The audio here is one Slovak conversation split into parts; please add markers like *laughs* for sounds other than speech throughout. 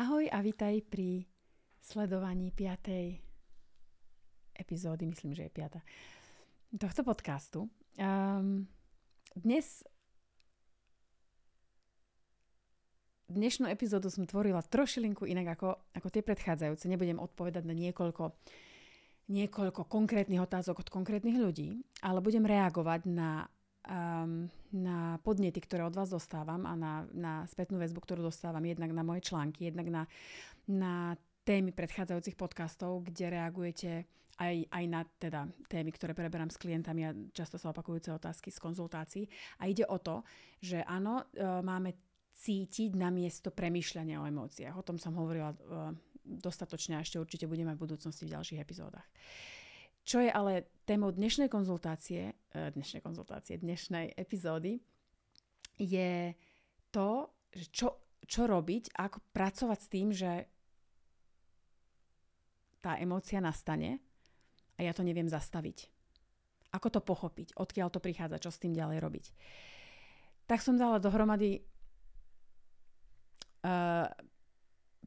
Ahoj a vitaj pri sledovaní 5. epizódy, myslím, že je 5. tohto podcastu. Um, dnes dnešnú epizódu som tvorila trošilinku inak ako, ako tie predchádzajúce. Nebudem odpovedať na niekoľko, niekoľko konkrétnych otázok od konkrétnych ľudí, ale budem reagovať na um, na podnety, ktoré od vás dostávam a na, na spätnú väzbu, ktorú dostávam jednak na moje články, jednak na, na témy predchádzajúcich podcastov, kde reagujete aj, aj na teda témy, ktoré preberám s klientami a často sa opakujúce otázky z konzultácií. A ide o to, že áno, e, máme cítiť na miesto premýšľania o emóciách. O tom som hovorila e, dostatočne a ešte určite budeme v budúcnosti v ďalších epizódach. Čo je ale témou dnešnej konzultácie, eh, dnešnej konzultácie, dnešnej epizódy, je to, čo, čo robiť, ako pracovať s tým, že tá emócia nastane a ja to neviem zastaviť. Ako to pochopiť, odkiaľ to prichádza, čo s tým ďalej robiť. Tak som dala dohromady uh,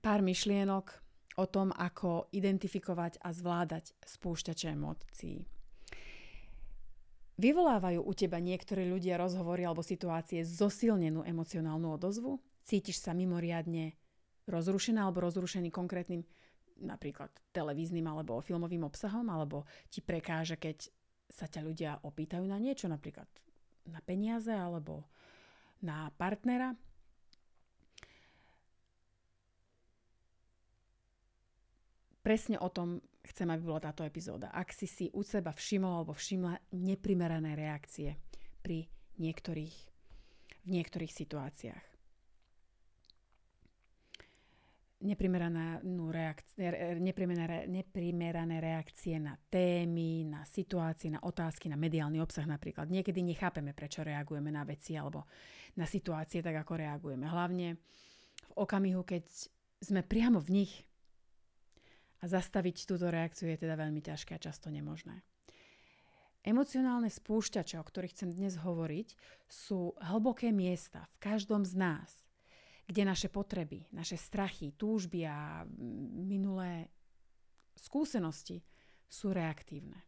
pár myšlienok, o tom, ako identifikovať a zvládať spúšťače emócií. Vyvolávajú u teba niektorí ľudia rozhovory alebo situácie zosilnenú emocionálnu odozvu? Cítiš sa mimoriadne rozrušená alebo rozrušený konkrétnym napríklad televíznym alebo filmovým obsahom, alebo ti prekáža, keď sa ťa ľudia opýtajú na niečo, napríklad na peniaze alebo na partnera, Presne o tom chcem, aby bola táto epizóda. Ak si si u seba všimol alebo všimla neprimerané reakcie pri niektorých, v niektorých situáciách. Reakcie, neprimerané, neprimerané reakcie na témy, na situácie, na otázky, na mediálny obsah napríklad. Niekedy nechápeme, prečo reagujeme na veci alebo na situácie tak, ako reagujeme. Hlavne v okamihu, keď sme priamo v nich, a zastaviť túto reakciu je teda veľmi ťažké a často nemožné. Emocionálne spúšťače, o ktorých chcem dnes hovoriť, sú hlboké miesta v každom z nás, kde naše potreby, naše strachy, túžby a minulé skúsenosti sú reaktívne.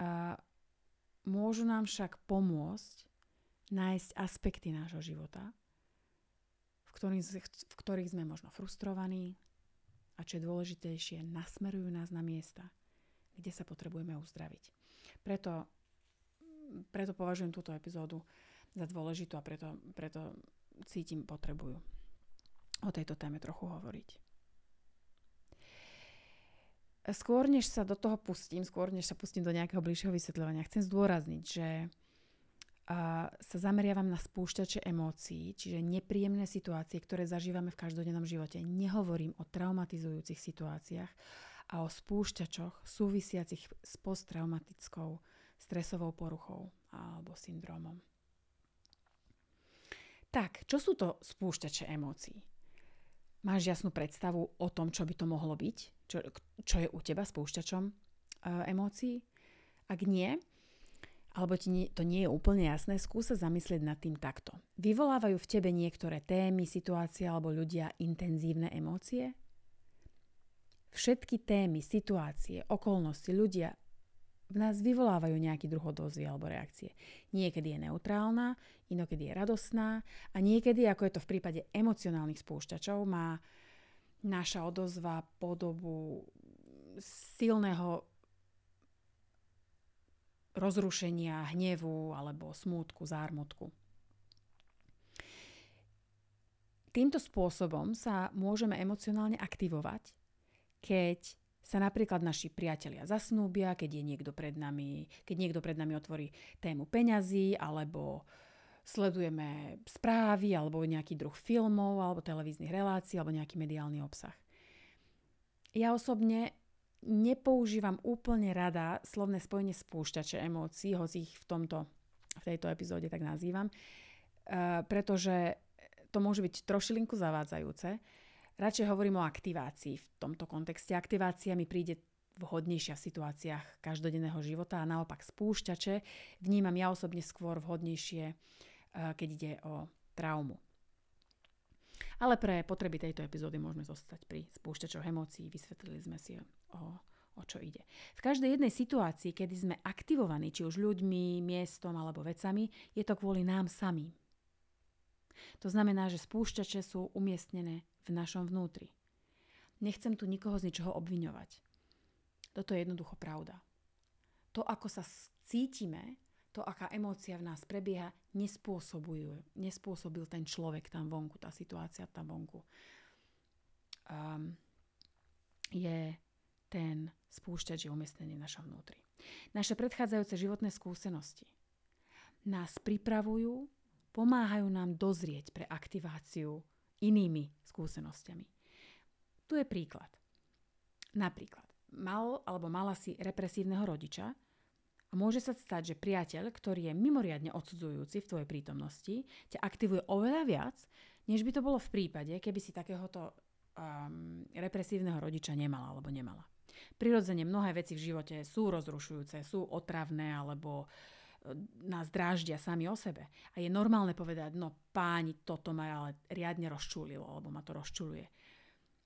A môžu nám však pomôcť nájsť aspekty nášho života, v ktorých, v ktorých sme možno frustrovaní, a čo je dôležitejšie, nasmerujú nás na miesta, kde sa potrebujeme uzdraviť. Preto, preto považujem túto epizódu za dôležitú a preto, preto cítim potrebujú o tejto téme trochu hovoriť. Skôr než sa do toho pustím, skôr než sa pustím do nejakého bližšieho vysvetľovania, chcem zdôrazniť, že sa zameriavam na spúšťače emócií, čiže nepríjemné situácie, ktoré zažívame v každodennom živote. Nehovorím o traumatizujúcich situáciách a o spúšťačoch súvisiacich s posttraumatickou stresovou poruchou alebo syndromom. Tak, čo sú to spúšťače emócií? Máš jasnú predstavu o tom, čo by to mohlo byť? Čo, čo je u teba spúšťačom e, emócií? Ak nie, alebo ti to nie je úplne jasné, skúsa zamyslieť nad tým takto. Vyvolávajú v tebe niektoré témy, situácie alebo ľudia intenzívne emócie? Všetky témy, situácie, okolnosti, ľudia v nás vyvolávajú nejaký druh odozvy alebo reakcie. Niekedy je neutrálna, inokedy je radosná a niekedy, ako je to v prípade emocionálnych spúšťačov, má naša odozva podobu silného rozrušenia, hnevu alebo smútku, zármutku. Týmto spôsobom sa môžeme emocionálne aktivovať, keď sa napríklad naši priatelia zasnúbia, keď je niekto pred nami, keď niekto pred nami otvorí tému peňazí, alebo sledujeme správy, alebo nejaký druh filmov, alebo televíznych relácií, alebo nejaký mediálny obsah. Ja osobne nepoužívam úplne rada slovné spojenie spúšťače emócií, hoci ich v, tomto, v tejto epizóde tak nazývam, uh, pretože to môže byť trošilinku zavádzajúce. Radšej hovorím o aktivácii v tomto kontexte. Aktivácia mi príde vhodnejšia v situáciách každodenného života a naopak spúšťače vnímam ja osobne skôr vhodnejšie, uh, keď ide o traumu. Ale pre potreby tejto epizódy môžeme zostať pri spúšťačoch emócií. Vysvetlili sme si o, o čo ide. V každej jednej situácii, kedy sme aktivovaní, či už ľuďmi, miestom alebo vecami, je to kvôli nám samým. To znamená, že spúšťače sú umiestnené v našom vnútri. Nechcem tu nikoho z ničoho obviňovať. Toto je jednoducho pravda. To, ako sa cítime, to, aká emócia v nás prebieha, nespôsobujú, nespôsobil ten človek tam vonku, tá situácia tam vonku. Um, je ten spúšťač je umiestnený v našom vnútri. Naše predchádzajúce životné skúsenosti nás pripravujú, pomáhajú nám dozrieť pre aktiváciu inými skúsenostiami. Tu je príklad. Napríklad, mal alebo mala si represívneho rodiča, a môže sa stať, že priateľ, ktorý je mimoriadne odsudzujúci v tvojej prítomnosti, ťa aktivuje oveľa viac, než by to bolo v prípade, keby si takéhoto um, represívneho rodiča nemala alebo nemala. Prirodzene mnohé veci v živote sú rozrušujúce, sú otravné alebo uh, nás dráždia sami o sebe. A je normálne povedať, no páni, toto ma ale riadne rozčulilo, alebo ma to rozčuluje.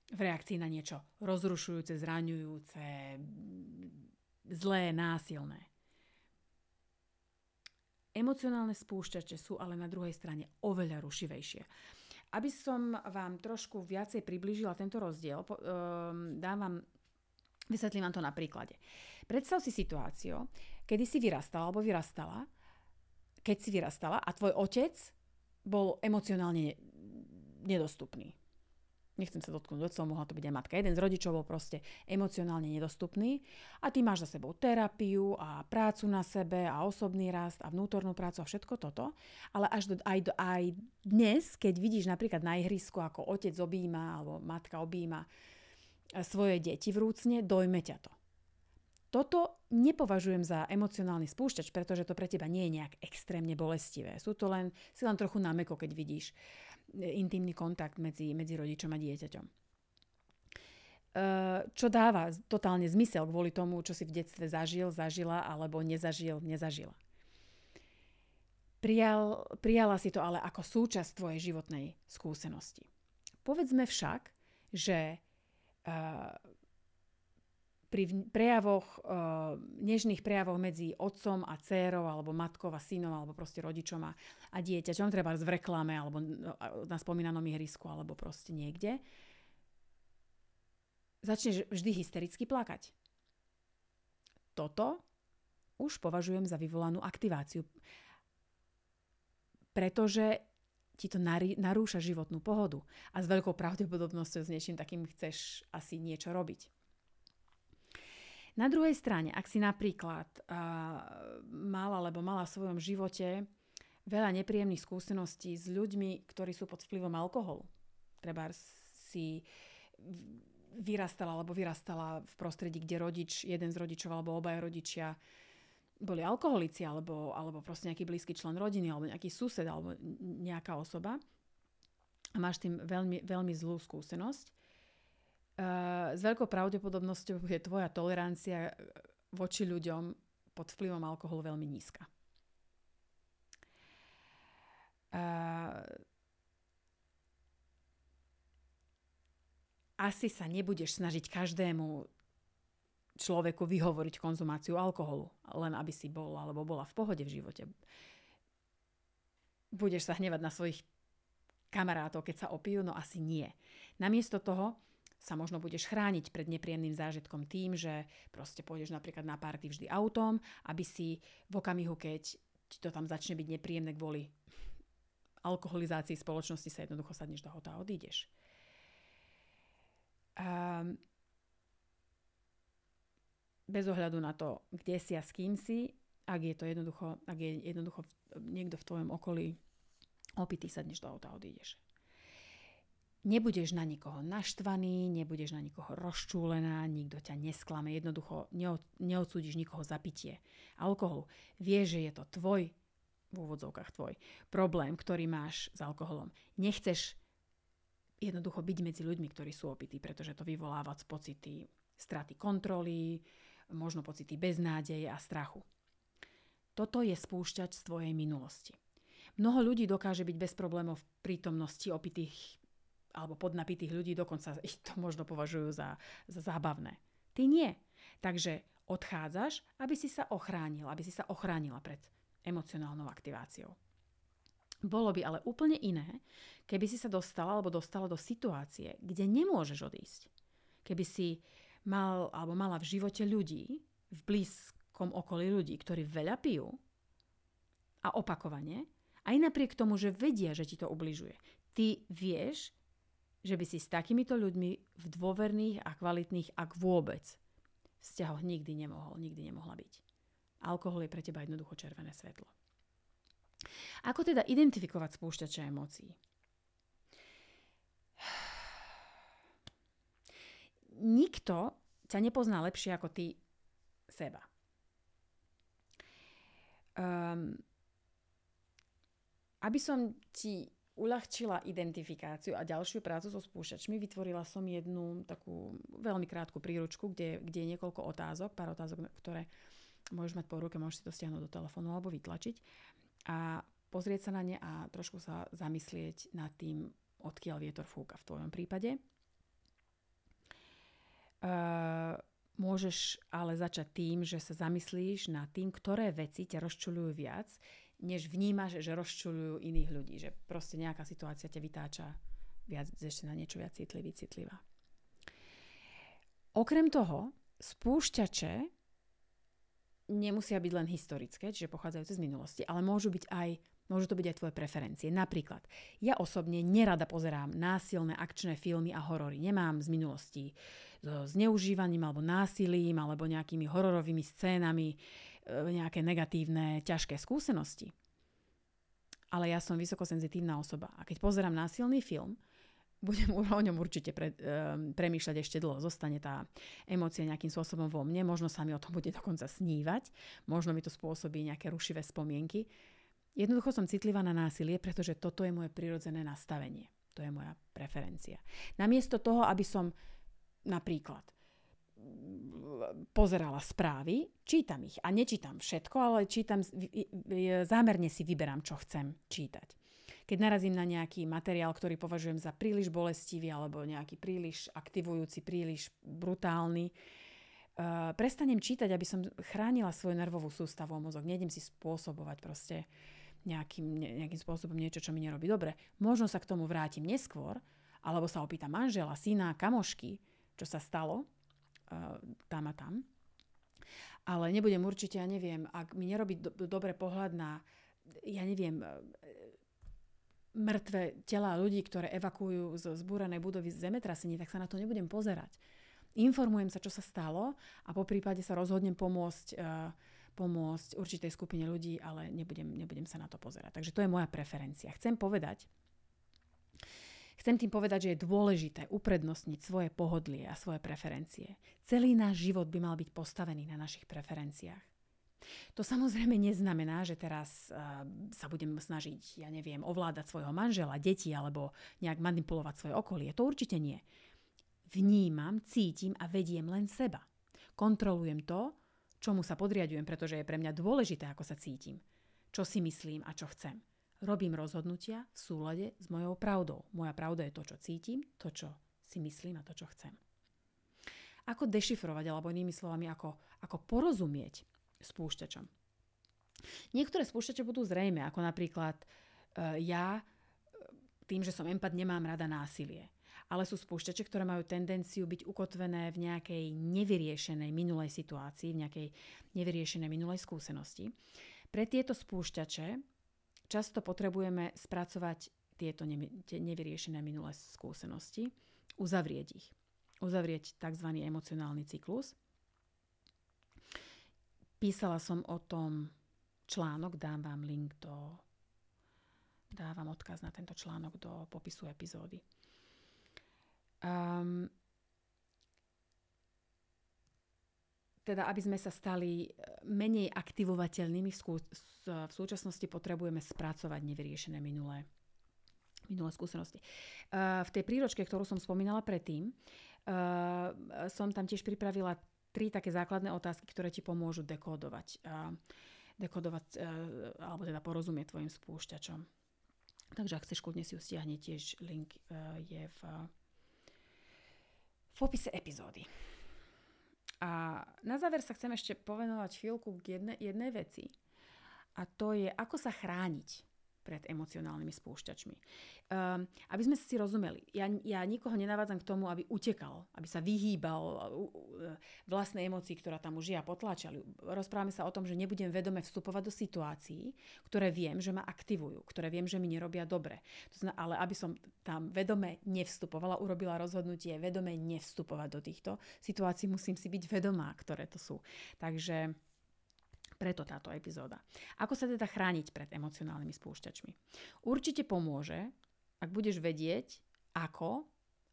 V reakcii na niečo rozrušujúce, zraňujúce, zlé, násilné. Emocionálne spúšťače sú ale na druhej strane oveľa rušivejšie. Aby som vám trošku viacej priblížila tento rozdiel, um, dám vám, vysvetlím vám to na príklade. Predstav si situáciu, kedy si vyrastala alebo vyrastala, keď si vyrastala a tvoj otec bol emocionálne nedostupný nechcem sa dotknúť otcov, mohla to byť aj matka. Jeden z rodičov bol proste emocionálne nedostupný a ty máš za sebou terapiu a prácu na sebe a osobný rast a vnútornú prácu a všetko toto. Ale až do, aj, do, aj dnes, keď vidíš napríklad na ihrisku, ako otec objíma alebo matka objíma e, svoje deti vrúcne, dojme ťa to. Toto nepovažujem za emocionálny spúšťač, pretože to pre teba nie je nejak extrémne bolestivé. Sú to len, si len trochu nameko, keď vidíš intimný kontakt medzi, medzi rodičom a dieťaťom. E, čo dáva totálne zmysel kvôli tomu, čo si v detstve zažil, zažila alebo nezažil, nezažila. Prijal, prijala si to ale ako súčasť tvojej životnej skúsenosti. Povedzme však, že uh, pri prejavoch, uh, nežných prejavoch medzi otcom a dcérou, alebo matkou a synom, alebo proste rodičom a, a dieťaťom, treba v reklame, alebo na spomínanom ihrisku, alebo proste niekde, začneš vždy hystericky plakať. Toto už považujem za vyvolanú aktiváciu, pretože ti to narúša životnú pohodu a s veľkou pravdepodobnosťou s niečím takým chceš asi niečo robiť. Na druhej strane, ak si napríklad uh, mala alebo mala v svojom živote veľa nepríjemných skúseností s ľuďmi, ktorí sú pod vplyvom alkoholu, treba si vyrastala alebo vyrastala v prostredí, kde rodič, jeden z rodičov alebo obaja rodičia boli alkoholici alebo, alebo proste nejaký blízky člen rodiny alebo nejaký sused alebo nejaká osoba a máš tým veľmi, veľmi zlú skúsenosť, Eh, s veľkou pravdepodobnosťou je tvoja tolerancia voči ľuďom pod vplyvom alkoholu veľmi nízka. Uh, asi sa nebudeš snažiť každému človeku vyhovoriť konzumáciu alkoholu, len aby si bol alebo bola v pohode v živote. Budeš sa hnevať na svojich kamarátov, keď sa opijú? No asi nie. Namiesto toho sa možno budeš chrániť pred nepríjemným zážitkom tým, že proste pôjdeš napríklad na párty vždy autom, aby si v okamihu, keď ti to tam začne byť nepríjemné kvôli alkoholizácii spoločnosti, sa jednoducho sadneš do auta a odídeš. Um, bez ohľadu na to, kde si a s kým si, ak je to jednoducho, ak je jednoducho niekto v tvojom okolí opitý, sadneš do auta a odídeš. Nebudeš na nikoho naštvaný, nebudeš na nikoho rozčúlená, nikto ťa nesklame, jednoducho neodsúdiš nikoho za pitie alkoholu. Vieš, že je to tvoj, v úvodzovkách tvoj, problém, ktorý máš s alkoholom. Nechceš jednoducho byť medzi ľuďmi, ktorí sú opití, pretože to vyvoláva pocity straty kontroly, možno pocity beznádeje a strachu. Toto je spúšťač z tvojej minulosti. Mnoho ľudí dokáže byť bez problémov v prítomnosti opitých alebo podnapitých ľudí, dokonca ich to možno považujú za, za zábavné. Ty nie. Takže odchádzaš, aby si sa ochránila, aby si sa ochránila pred emocionálnou aktiváciou. Bolo by ale úplne iné, keby si sa dostala alebo dostala do situácie, kde nemôžeš odísť. Keby si mal alebo mala v živote ľudí, v blízkom okolí ľudí, ktorí veľa pijú a opakovane, aj napriek tomu, že vedia, že ti to ubližuje. Ty vieš, že by si s takýmito ľuďmi v dôverných a kvalitných, ak vôbec, vzťahoch nikdy nemohol, nikdy nemohla byť. Alkohol je pre teba jednoducho červené svetlo. Ako teda identifikovať spúšťače emócií? Nikto ťa nepozná lepšie ako ty seba. Um, aby som ti uľahčila identifikáciu a ďalšiu prácu so spúšťačmi, vytvorila som jednu takú veľmi krátku príručku, kde, kde je niekoľko otázok, pár otázok, ktoré môžeš mať po ruke, môžeš si to stiahnuť do telefónu alebo vytlačiť. A pozrieť sa na ne a trošku sa zamyslieť nad tým, odkiaľ vietor fúka v tvojom prípade. Uh, môžeš ale začať tým, že sa zamyslíš nad tým, ktoré veci ťa rozčulujú viac, než vnímaš, že rozčulujú iných ľudí. Že proste nejaká situácia ťa vytáča viac, ešte na niečo viac citlivý, citlivá. Okrem toho, spúšťače nemusia byť len historické, čiže pochádzajúce z minulosti, ale môžu byť aj Môžu to byť aj tvoje preferencie. Napríklad, ja osobne nerada pozerám násilné akčné filmy a horory. Nemám z minulosti so zneužívaním alebo násilím alebo nejakými hororovými scénami nejaké negatívne, ťažké skúsenosti. Ale ja som vysokosenzitívna osoba a keď pozerám násilný film, *laughs* budem o ňom určite pre, um, premýšľať ešte dlho. Zostane tá emócia nejakým spôsobom vo mne, možno sa mi o tom bude dokonca snívať, možno mi to spôsobí nejaké rušivé spomienky. Jednoducho som citlivá na násilie, pretože toto je moje prirodzené nastavenie. To je moja preferencia. Namiesto toho, aby som napríklad pozerala správy, čítam ich a nečítam všetko, ale čítam, zámerne si vyberám, čo chcem čítať keď narazím na nejaký materiál, ktorý považujem za príliš bolestivý alebo nejaký príliš aktivujúci, príliš brutálny, uh, prestanem čítať, aby som chránila svoju nervovú sústavu a mozog. Nejdem si spôsobovať proste nejakým, nejakým spôsobom niečo, čo mi nerobí dobre. Možno sa k tomu vrátim neskôr, alebo sa opýtam manžela, syna, kamošky, čo sa stalo tam a tam. Ale nebudem určite, ja neviem, ak mi nerobí do, dobre pohľad na, ja neviem, mŕtve tela ľudí, ktoré evakuujú zo zbúranej budovy zemetrasení, tak sa na to nebudem pozerať. Informujem sa, čo sa stalo a po prípade sa rozhodnem pomôcť, uh, pomôcť určitej skupine ľudí, ale nebudem, nebudem sa na to pozerať. Takže to je moja preferencia. Chcem povedať, Chcem tým povedať, že je dôležité uprednostniť svoje pohodlie a svoje preferencie. Celý náš život by mal byť postavený na našich preferenciách. To samozrejme neznamená, že teraz uh, sa budem snažiť, ja neviem, ovládať svojho manžela, deti alebo nejak manipulovať svoje okolie. To určite nie. Vnímam, cítim a vediem len seba. Kontrolujem to, čomu sa podriadujem, pretože je pre mňa dôležité, ako sa cítim, čo si myslím a čo chcem. Robím rozhodnutia v súlade s mojou pravdou. Moja pravda je to, čo cítim, to, čo si myslím a to, čo chcem. Ako dešifrovať, alebo inými slovami, ako, ako porozumieť spúšťačom. Niektoré spúšťače budú zrejme, ako napríklad uh, ja, tým, že som empat, nemám rada násilie. Ale sú spúšťače, ktoré majú tendenciu byť ukotvené v nejakej nevyriešenej minulej situácii, v nejakej nevyriešenej minulej skúsenosti. Pre tieto spúšťače často potrebujeme spracovať tieto nevyriešené minulé skúsenosti, uzavrieť ich. Uzavrieť tzv. emocionálny cyklus – Písala som o tom článok, dám vám link do... Dávam odkaz na tento článok do popisu epizódy. Um, teda aby sme sa stali menej aktivovateľnými, v, skú, v súčasnosti potrebujeme spracovať nevyriešené minulé, minulé skúsenosti. Uh, v tej príročke, ktorú som spomínala predtým, som tam tiež pripravila tri také základné otázky, ktoré ti pomôžu dekodovať, dekodovať alebo teda porozumieť tvojim spúšťačom. Takže ak chceš, kľudne si ju stiahne, tiež link je v, v popise epizódy. A na záver sa chcem ešte povenovať chvíľku k jedne, jednej veci. A to je, ako sa chrániť pred emocionálnymi spúšťačmi. Um, aby sme si rozumeli, ja, ja nikoho nenavádzam k tomu, aby utekal, aby sa vyhýbal uh, vlastnej emocii, ktorá tam už je a potláčali. Rozprávame sa o tom, že nebudem vedome vstupovať do situácií, ktoré viem, že ma aktivujú, ktoré viem, že mi nerobia dobre. To znamená, ale aby som tam vedome nevstupovala, urobila rozhodnutie vedome nevstupovať do týchto situácií, musím si byť vedomá, ktoré to sú. Takže preto táto epizóda. Ako sa teda chrániť pred emocionálnymi spúšťačmi? Určite pomôže, ak budeš vedieť, ako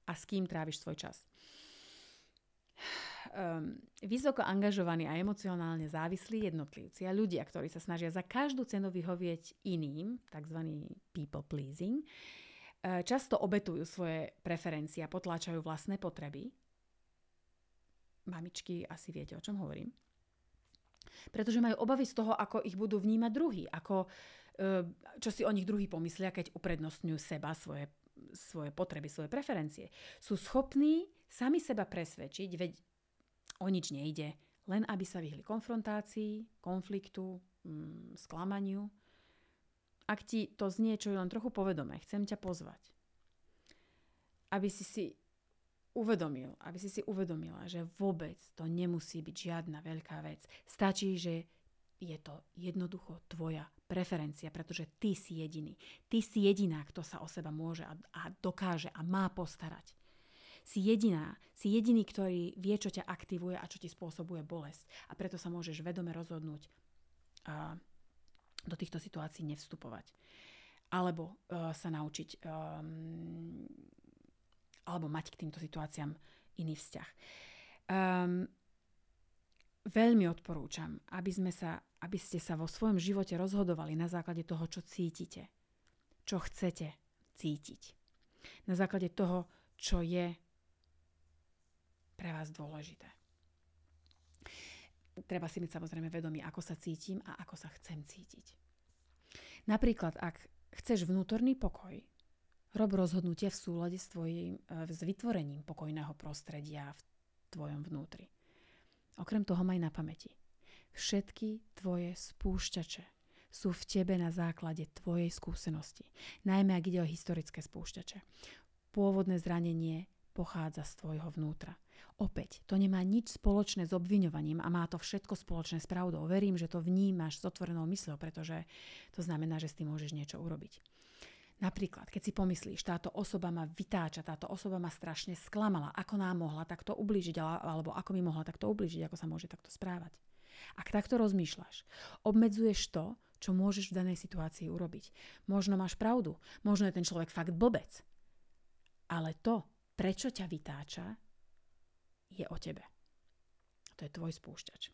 a s kým tráviš svoj čas. Um, vysoko angažovaní a emocionálne závislí jednotlivci a ľudia, ktorí sa snažia za každú cenu vyhovieť iným, tzv. people pleasing, uh, často obetujú svoje preferencie a potláčajú vlastné potreby. Mamičky, asi viete, o čom hovorím pretože majú obavy z toho, ako ich budú vnímať druhý, ako, e, čo si o nich druhý pomyslia, keď uprednostňujú seba, svoje, svoje potreby, svoje preferencie. Sú schopní sami seba presvedčiť, veď o nič nejde, len aby sa vyhli konfrontácii, konfliktu, mm, sklamaniu. Ak ti to znie, čo je len trochu povedomé, chcem ťa pozvať, aby si si uvedomil, aby si si uvedomila, že vôbec to nemusí byť žiadna veľká vec. Stačí, že je to jednoducho tvoja preferencia, pretože ty si jediný. Ty si jediná, kto sa o seba môže a, a dokáže a má postarať. Si jediná, si jediný, ktorý vie, čo ťa aktivuje a čo ti spôsobuje bolesť. A preto sa môžeš vedome rozhodnúť uh, do týchto situácií nevstupovať. Alebo uh, sa naučiť um, alebo mať k týmto situáciám iný vzťah. Um, veľmi odporúčam, aby, sme sa, aby ste sa vo svojom živote rozhodovali na základe toho, čo cítite, čo chcete cítiť. Na základe toho, čo je pre vás dôležité. Treba si byť samozrejme vedomý, ako sa cítim a ako sa chcem cítiť. Napríklad, ak chceš vnútorný pokoj, Rob rozhodnutie v súlade s, tvojim, e, s vytvorením pokojného prostredia v tvojom vnútri. Okrem toho maj na pamäti. Všetky tvoje spúšťače sú v tebe na základe tvojej skúsenosti. Najmä ak ide o historické spúšťače. Pôvodné zranenie pochádza z tvojho vnútra. Opäť, to nemá nič spoločné s obviňovaním a má to všetko spoločné s pravdou. Verím, že to vnímaš s otvorenou mysľou, pretože to znamená, že s tým môžeš niečo urobiť. Napríklad, keď si pomyslíš, táto osoba ma vytáča, táto osoba ma strašne sklamala, ako nám mohla takto ublížiť, alebo ako mi mohla takto ublížiť, ako sa môže takto správať. Ak takto rozmýšľaš, obmedzuješ to, čo môžeš v danej situácii urobiť. Možno máš pravdu, možno je ten človek fakt blbec. Ale to, prečo ťa vytáča, je o tebe. To je tvoj spúšťač.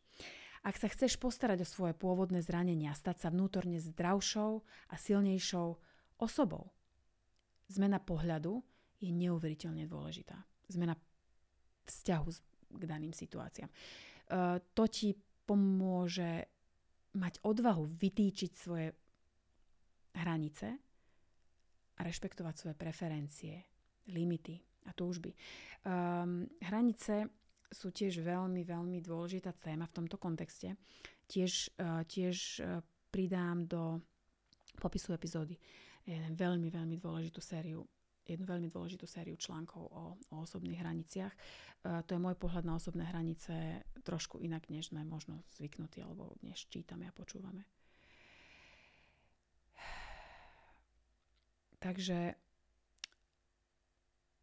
Ak sa chceš postarať o svoje pôvodné zranenia, stať sa vnútorne zdravšou a silnejšou osobou. Zmena pohľadu je neuveriteľne dôležitá. Zmena vzťahu k daným situáciám. E, to ti pomôže mať odvahu vytýčiť svoje hranice a rešpektovať svoje preferencie, limity a túžby. Um, hranice sú tiež veľmi, veľmi dôležitá téma v tomto kontexte. Tiež, uh, tiež uh, pridám do popisu epizódy jeden veľmi, veľmi dôležitú sériu jednu veľmi dôležitú sériu článkov o, o osobných hraniciach. Uh, to je môj pohľad na osobné hranice trošku inak, než sme možno zvyknutí alebo než čítame a počúvame. Takže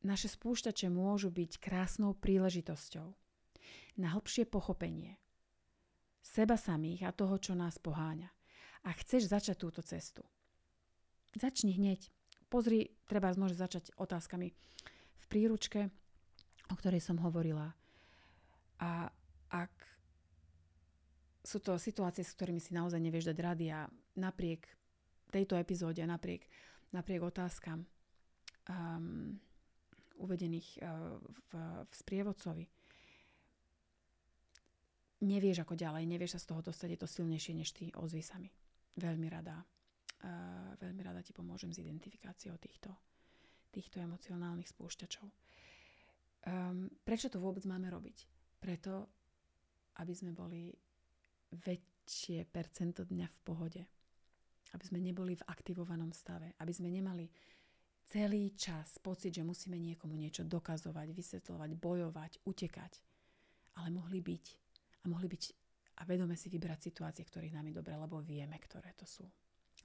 naše spúšťače môžu byť krásnou príležitosťou na hĺbšie pochopenie seba samých a toho, čo nás poháňa. A chceš začať túto cestu – Začni hneď. Pozri, treba môže začať otázkami v príručke, o ktorej som hovorila. A ak sú to situácie, s ktorými si naozaj nevieš dať rady a napriek tejto epizóde, napriek, napriek otázkam um, uvedených uh, v, v sprievodcovi, nevieš ako ďalej, nevieš sa z toho dostať, je to silnejšie než ty, ozvi sa mi. Veľmi rada veľmi rada ti pomôžem s identifikáciou týchto, týchto emocionálnych spúšťačov. Um, prečo to vôbec máme robiť? Preto, aby sme boli väčšie percento dňa v pohode. Aby sme neboli v aktivovanom stave. Aby sme nemali celý čas pocit, že musíme niekomu niečo dokazovať, vysvetľovať, bojovať, utekať. Ale mohli byť a mohli byť a vedome si vybrať situácie, ktorých nám je dobre, lebo vieme, ktoré to sú.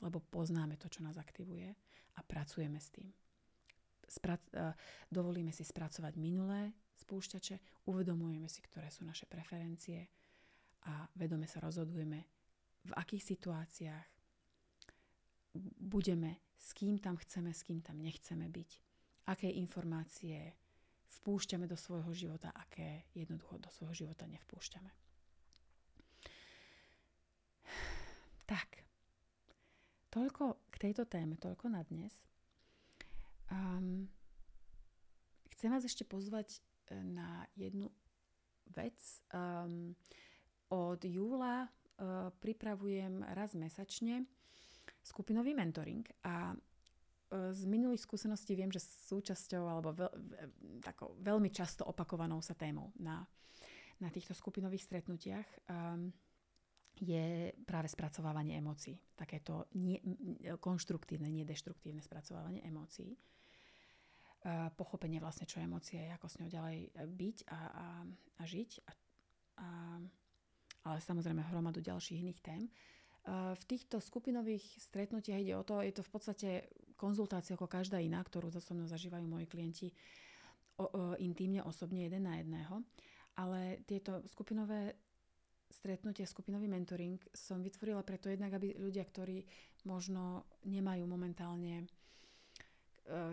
Lebo poznáme to, čo nás aktivuje a pracujeme s tým. Sprac- uh, dovolíme si spracovať minulé spúšťače, uvedomujeme si, ktoré sú naše preferencie a vedome sa rozhodujeme, v akých situáciách budeme, s kým tam chceme, s kým tam nechceme byť, aké informácie vpúšťame do svojho života, aké jednoducho do svojho života nevpúšťame. *sighs* Tak, toľko k tejto téme, toľko na dnes. Um, chcem vás ešte pozvať e, na jednu vec. Um, od júla uh, pripravujem raz mesačne skupinový mentoring a uh, z minulých skúseností viem, že súčasťou alebo veľ, takou veľmi často opakovanou sa témou na, na týchto skupinových stretnutiach um, je práve spracovávanie emócií. Takéto nie, konštruktívne, nedeštruktívne spracovávanie emócií. Pochopenie vlastne, čo je, ako s ňou ďalej byť a, a, a žiť. A, a, ale samozrejme hromadu ďalších iných tém. V týchto skupinových stretnutiach ide o to, je to v podstate konzultácia ako každá iná, ktorú so mnou zažívajú moji klienti o, o, intímne, osobne, jeden na jedného. Ale tieto skupinové stretnutie, skupinový mentoring som vytvorila preto jednak, aby ľudia, ktorí možno nemajú momentálne e,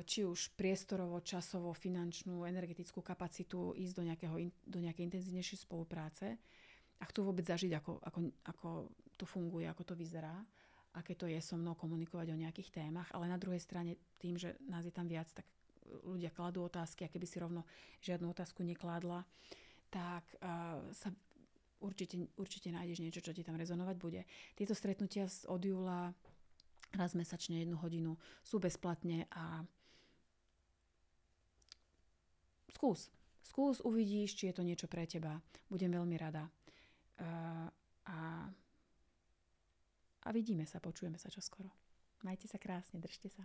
či už priestorovo, časovo, finančnú, energetickú kapacitu ísť do, nejakého, do nejakej intenzívnejšej spolupráce a chcú vôbec zažiť, ako, ako, ako to funguje, ako to vyzerá, aké to je so mnou komunikovať o nejakých témach, ale na druhej strane tým, že nás je tam viac, tak ľudia kladú otázky a keby si rovno žiadnu otázku nekládla, tak uh, sa určite, určite nájdeš niečo, čo ti tam rezonovať bude. Tieto stretnutia od júla raz mesačne jednu hodinu sú bezplatne a skús. Skús, uvidíš, či je to niečo pre teba. Budem veľmi rada. Uh, a, a vidíme sa, počujeme sa čoskoro. Majte sa krásne, držte sa.